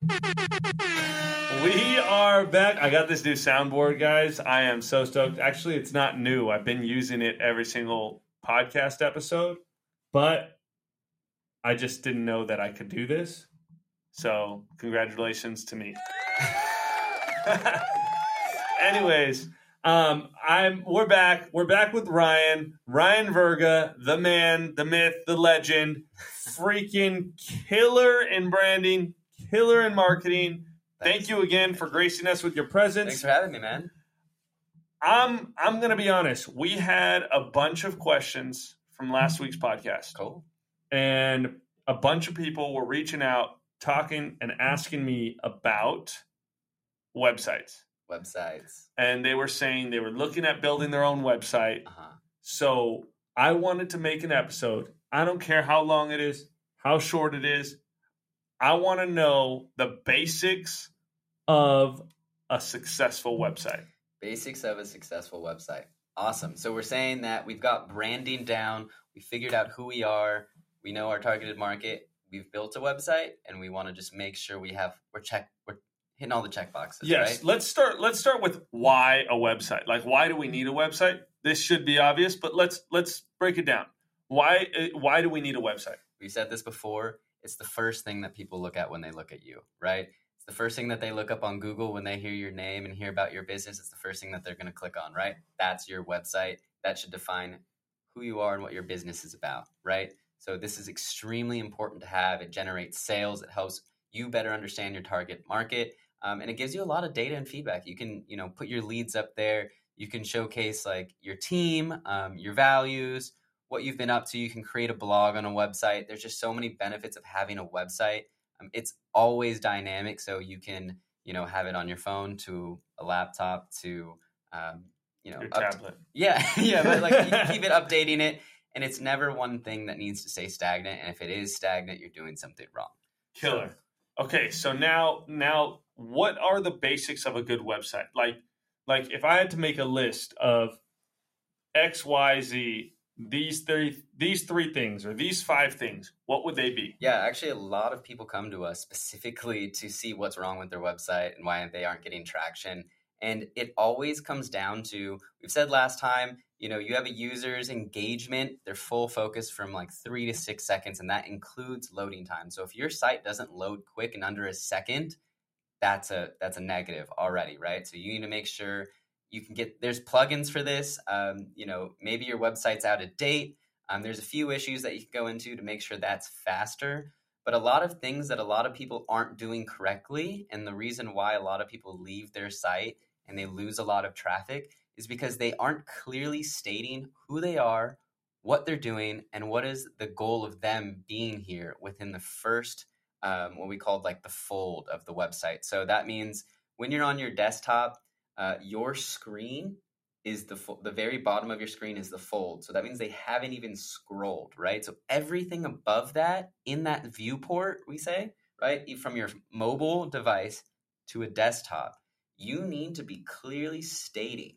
We are back. I got this new soundboard, guys. I am so stoked. Actually, it's not new. I've been using it every single podcast episode, but I just didn't know that I could do this. So, congratulations to me. Anyways, um, I'm we're back. We're back with Ryan, Ryan Virga, the man, the myth, the legend, freaking killer in branding, killer in marketing. Thank you again for gracing us with your presence. Thanks for having me, man. I'm I'm gonna be honest. We had a bunch of questions from last week's podcast, Cool. and a bunch of people were reaching out, talking and asking me about websites, Websites. and they were saying they were looking at building their own website. Uh huh. So I wanted to make an episode. I don't care how long it is, how short it is. I want to know the basics of a successful website. Basics of a successful website. Awesome. So we're saying that we've got branding down. We figured out who we are. We know our targeted market. We've built a website, and we want to just make sure we have we're check we're hitting all the check boxes. Yes, Right? let's start. Let's start with why a website. Like, why do we need a website? This should be obvious, but let's let's break it down. Why uh, why do we need a website? We've said this before. It's the first thing that people look at when they look at you, right? It's the first thing that they look up on Google when they hear your name and hear about your business. It's the first thing that they're going to click on, right? That's your website. That should define who you are and what your business is about, right? So this is extremely important to have. It generates sales. It helps you better understand your target market, um, and it gives you a lot of data and feedback. You can, you know, put your leads up there. You can showcase like your team, um, your values, what you've been up to. You can create a blog on a website. There's just so many benefits of having a website. Um, it's always dynamic, so you can you know have it on your phone to a laptop to um, you know tablet. yeah yeah, but like you keep it updating it, and it's never one thing that needs to stay stagnant. And if it is stagnant, you're doing something wrong. Killer. Okay, so now now what are the basics of a good website? Like like if I had to make a list of X, Y, Z, these three these three things or these five things, what would they be? Yeah, actually, a lot of people come to us specifically to see what's wrong with their website and why they aren't getting traction. And it always comes down to we've said last time, you know, you have a user's engagement, their full focus from like three to six seconds, and that includes loading time. So if your site doesn't load quick in under a second, that's a that's a negative already, right? So you need to make sure you can get there's plugins for this. Um, you know, maybe your website's out of date. Um, there's a few issues that you can go into to make sure that's faster. But a lot of things that a lot of people aren't doing correctly, and the reason why a lot of people leave their site and they lose a lot of traffic is because they aren't clearly stating who they are, what they're doing, and what is the goal of them being here within the first, um, what we call like the fold of the website. So that means when you're on your desktop, uh, your screen is the fo- the very bottom of your screen is the fold. So that means they haven't even scrolled, right? So everything above that in that viewport, we say, right, from your mobile device to a desktop, you need to be clearly stating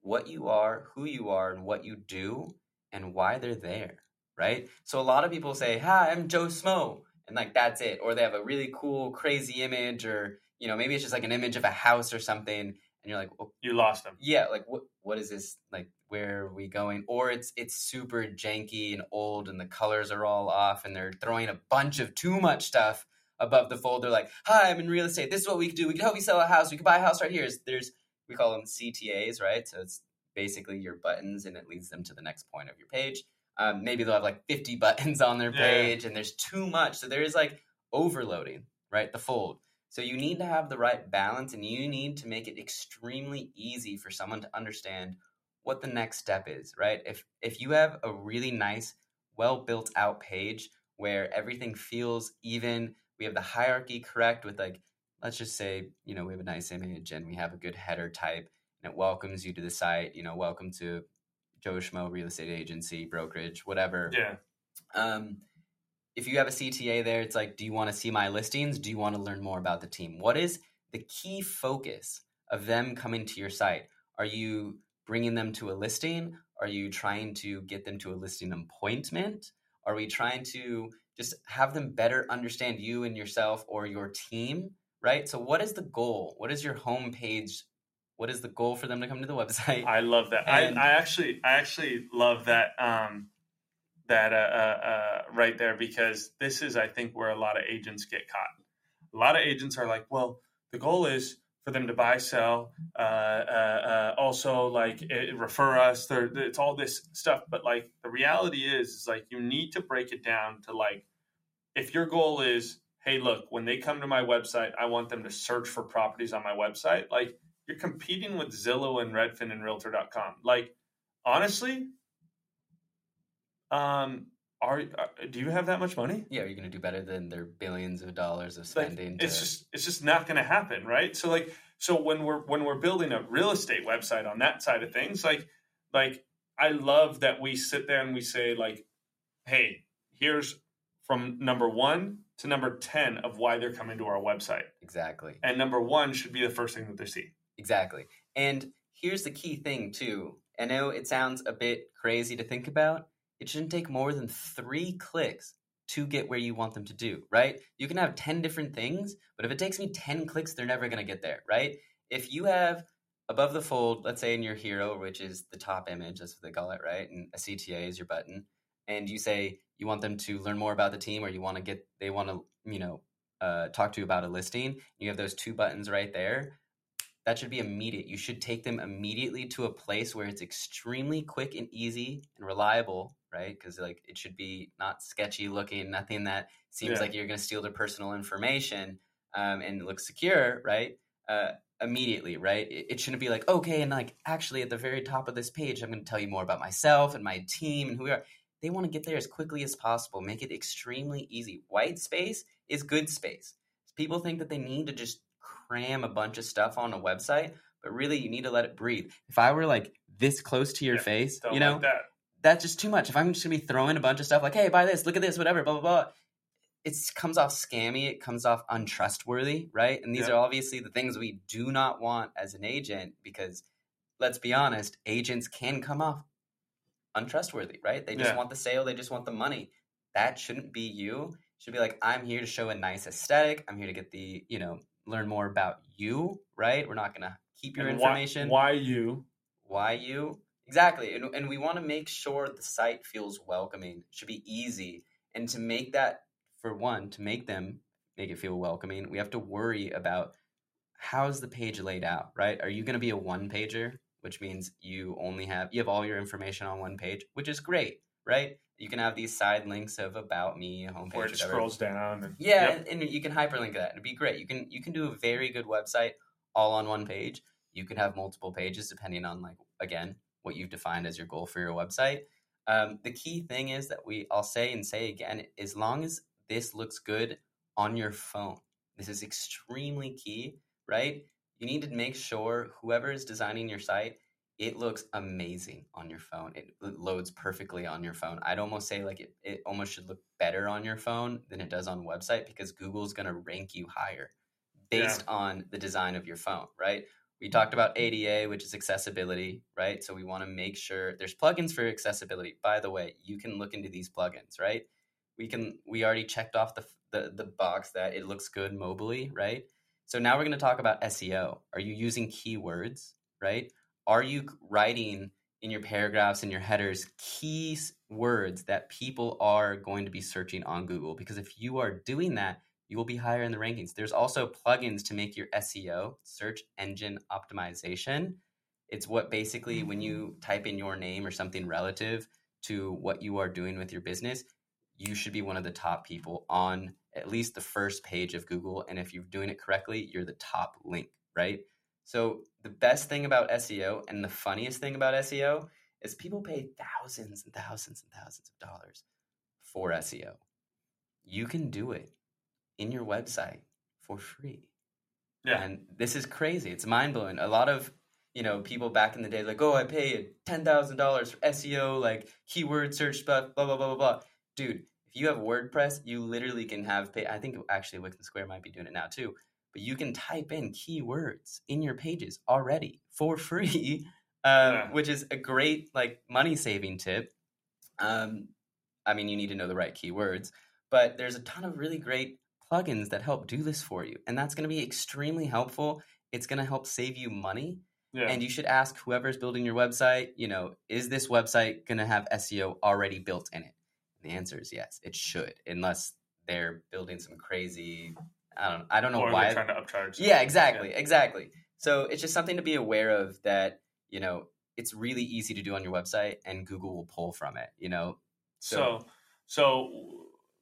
what you are, who you are, and what you do, and why they're there, right? So a lot of people say, "Hi, I'm Joe Smo," and like that's it, or they have a really cool, crazy image, or you know, maybe it's just like an image of a house or something, and you're like, well, You lost them. yeah, like what what is this? Like where are we going? Or it's it's super janky and old, and the colors are all off, and they're throwing a bunch of too much stuff above the fold. They're like, "Hi, I'm in real estate. This is what we can do. We can help you sell a house. We can buy a house right here." There's we call them CTAs, right? So it's basically your buttons, and it leads them to the next point of your page. Um, maybe they'll have like 50 buttons on their Yeah. page, and there's too much. So there is like overloading, right? The fold. So you need to have the right balance, and you need to make it extremely easy for someone to understand what the next step is, right? If if you have a really nice, well built out page where everything feels even, we have the hierarchy correct with like, let's just say, you know, we have a nice image and we have a good header type, and it welcomes you to the site. You know, welcome to Joe Schmo Real Estate Agency, brokerage, whatever. Yeah. Um, if you have a CTA there, it's like, do you want to see my listings? Do you want to learn more about the team? What is the key focus of them coming to your site? Are you bringing them to a listing? Are you trying to get them to a listing appointment? Are we trying to just have them better understand you and yourself or your team, right? So, what is the goal? What is your homepage? What is the goal for them to come to the website? I love that. And- I, I actually, I actually love that. Um, that uh, uh, uh, right there because this is, I think, where a lot of agents get caught. A lot of agents are like, well, the goal is for them to buy, sell, uh, uh, uh, also like it, refer us. They're, it's all this stuff, but like the reality is, is like you need to break it down to like if your goal is, hey, look, when they come to my website, I want them to search for properties on my website. Like you're competing with Zillow and Redfin and Realtor.com. Like honestly, um, are, uh, do you have that much money? yeah, are you going to do better than their billions of dollars of Like, spending? it's to, just it's just not going to happen, right? So like so when we're when we're building a real estate website on that side of things, like like I love that we sit there and we say like, hey, here's from number one to number ten of why they're coming to our website, exactly. and number one should be the first thing that they see. Exactly. And here's the key thing, too. I know it sounds a bit crazy to think about. It shouldn't take more than three clicks to get where you want them to do, right? You can have 10 different things, but if it takes me 10 clicks, they're never going to get there, right? If you have above the fold, let's say in your hero, which is the top image, that's what they call it, right? And a CTA is your button. And you say you want them to learn more about the team or you want to get, they want to, you know, uh, talk to you about a listing. You have those two buttons right there that should be immediate. You should take them immediately to a place where it's extremely quick and easy and reliable, right? Because like it should be not sketchy looking, nothing that seems Yeah. like you're going to steal their personal information um, and look secure, right? Uh, immediately, right? It, it shouldn't be like okay, and like actually at the very top of this page, I'm going to tell you more about myself and my team and who we are. They want to get there as quickly as possible. Make it extremely easy. White space is good space. People think that they need to just cram a bunch of stuff on a website, but really you need to let it breathe. If I were like this close to your Yeah, face, you know, like that. that's just too much. If I'm just gonna be throwing a bunch of stuff like, hey, buy this, look at this, whatever, blah blah blah, it comes off scammy. It comes off untrustworthy, right? And these Yeah. are obviously the things we do not want as an agent because, let's be honest, agents can come off untrustworthy, right? They just Yeah. want the sale, they just want the money. That shouldn't be you. It should be like, I'm here to show a nice aesthetic. I'm here to get the, you know, learn more about you, right? We're not gonna keep your And why- information Why, you? why you exactly and, and we want to make sure the site feels welcoming it should be easy and to make that for one to make them make it feel welcoming we have to worry about how's the page laid out right are you going to be a one pager which means you only have you have all your information on one page which is great right you can have these side links of about me homepage Where it scrolls down. And, Yeah, Yep. and, and you can hyperlink that. It'd be great. You can you can do a very good website all on one page. You can have multiple pages depending on like again what you've defined as your goal for your website. Um, the key thing is that we I'll say and say again, as long as this looks good on your phone, this is extremely key, right? You need to make sure whoever is designing your site it looks amazing on your phone. It, it loads perfectly on your phone. I'd almost say like it, it almost should look better on your phone than it does on website because Google's going to rank you higher based on the design of your phone, right? We mm-hmm. talked about ADA, which is accessibility, right? So we want to make sure there's plugins for accessibility. By the way, you can look into these plugins, right? We can we already checked off the the, the box that it looks good mobily, right? So now we're going to talk about SEO. Are you using keywords, right? Are you writing in your paragraphs and your headers key words that people are going to be searching on Google? Because if you are doing that, you will be higher in the rankings. There's also plugins to make your SEO, search engine optimization. It's what basically when you mm. type in your name or something relative to what you are doing with your business, you should be one of the top people on at least the first page of Google. And if you're doing it correctly, you're the top link, right? So the best thing about SEO and the funniest thing about SEO is people pay thousands and thousands and thousands of dollars for SEO. You can do it in your website for free. Yeah. And this is crazy. It's mind blowing. A lot of you know people back in the day like, oh, I paid ten thousand dollars for SEO, like keyword search stuff, blah blah blah blah blah. Dude, if you have WordPress, you literally can have pay. I think actually Wix and Square might be doing it now too. But you can type in keywords in your pages already for free, um, Yeah. which is a great like money saving tip. Um, I mean, you need to know the right keywords, But there's a ton of really great plugins that help do this for you. And that's going to be extremely helpful. It's going to help save you money. Yeah. And you should ask whoever's building your website, you know, is this website going to have SEO already built in it? And the answer is yes, it should, unless they're building some crazy. I don't. I don't know or why. trying to upcharge. Yeah, exactly, exactly. So it's just something to be aware of that you know it's really easy to do on your website, and Google will pull from it. You know, So, so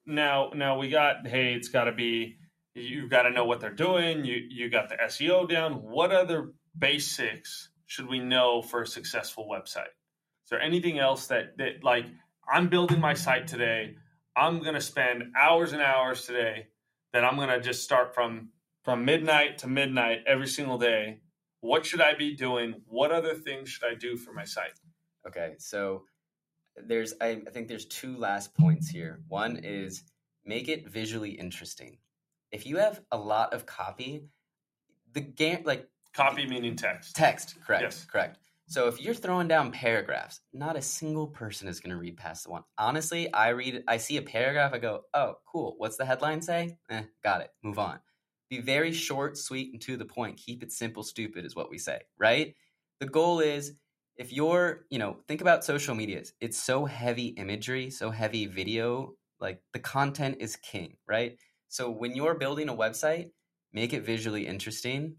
now, now we got. Hey, it's got to be. You got to know what they're doing. You you got the SEO down. What other basics should we know for a successful website? Is there anything else that that like I'm building my site today? I'm gonna spend hours and hours today. That I'm gonna just start from from midnight to midnight every single day. What should I be doing? What other things should I do for my site? Okay, so there's I, I think there's two last points here. One is make it visually interesting. If you have a lot of copy, the game like Copy meaning text. text, correct, Yes. correct. So if you're throwing down paragraphs, not a single person is going to read past the one. Honestly, I read, I see a paragraph, I go, "Oh, cool. What's the headline say?" Eh, got it. Move on. Be very short, sweet, and to the point. Keep it simple, stupid is what we say, right? The goal is if you're, you know, think about social medias. It's so heavy imagery, so heavy video, like the content is king, right? So when you're building a website, make it visually interesting.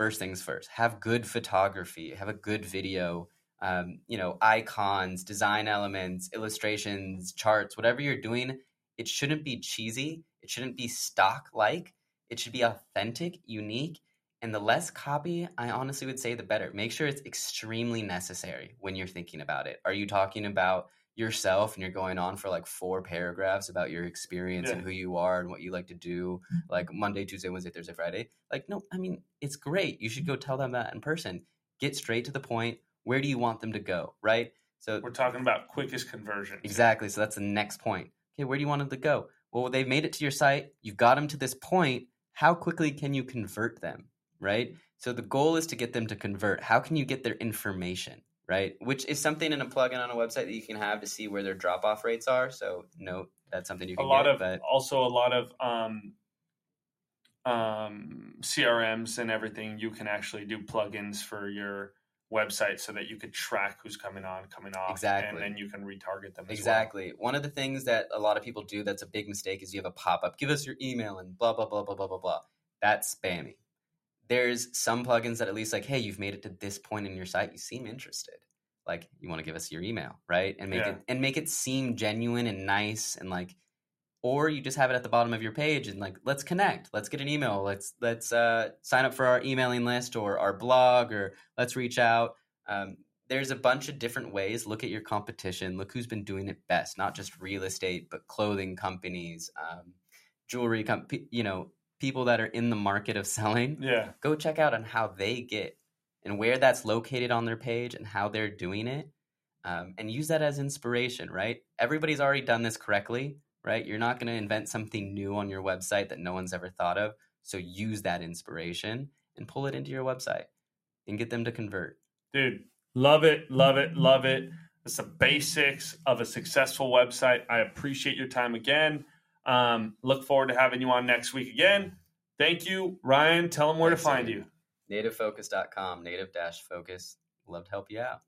First things first, have good photography, have a good video, um, you know, icons, design elements, illustrations, charts, whatever you're doing, it shouldn't be cheesy. It shouldn't be stock like. It should be authentic, unique, and the less copy, I honestly would say the better. Make sure it's extremely necessary when you're thinking about it. Are you talking about yourself and you're going on for like four paragraphs about your experience and who you are and what you like to do, mm-hmm. like Monday, Tuesday, Wednesday, Thursday, Friday? Like, no, I mean, it's great. You should go tell them that in person. Get straight to the point. Where do you want them to go, right? So We're talking about quickest conversion. Exactly. So that's the next point. Okay, where do you want them to go? Well, they've made it to your site. You've got them to this point. How quickly can you convert them? Right. So the goal is to get them to convert. How can you get their information? Right. Which is something in a plugin on a website that you can have to see where their drop off rates are. So note that's something you can. a lot get. of but also a lot of um, um, CRMs and everything. You can actually do plugins for your website so that you could track who's coming on, coming off, Exactly. and then you can retarget them. As Exactly. One of the things that a lot of people do that's a big mistake is you have a pop up, give us your email and blah, blah, blah, blah, blah, blah, blah. That's spammy. There's some plugins that at least like, hey, you've made it to this point in your site. You seem interested. Like you want to give us your email, right? And make Yeah. it and make it seem genuine and nice and like or you just have it at the bottom of your page and like let's connect let's get an email let's let's uh, sign up for our emailing list or our blog or let's reach out um, there's a bunch of different ways look at your competition look who's been doing it best not just real estate but clothing companies um, jewelry com- you know people that are in the market of selling. Yeah, go check out on how they get and where that's located on their page and how they're doing it um, and use that as inspiration right everybody's already done this correctly right you're not going to invent something new on your website that no one's ever thought of so use that inspiration and pull it into your website and get them to convert dude, love it, love it, love it. It's the basics of a successful website. I appreciate your time again. Um, look forward to having you on next week again. Thank you, Ryan. Tell them where Thanks, to find you. nativefocus.com native dash focus love to help you out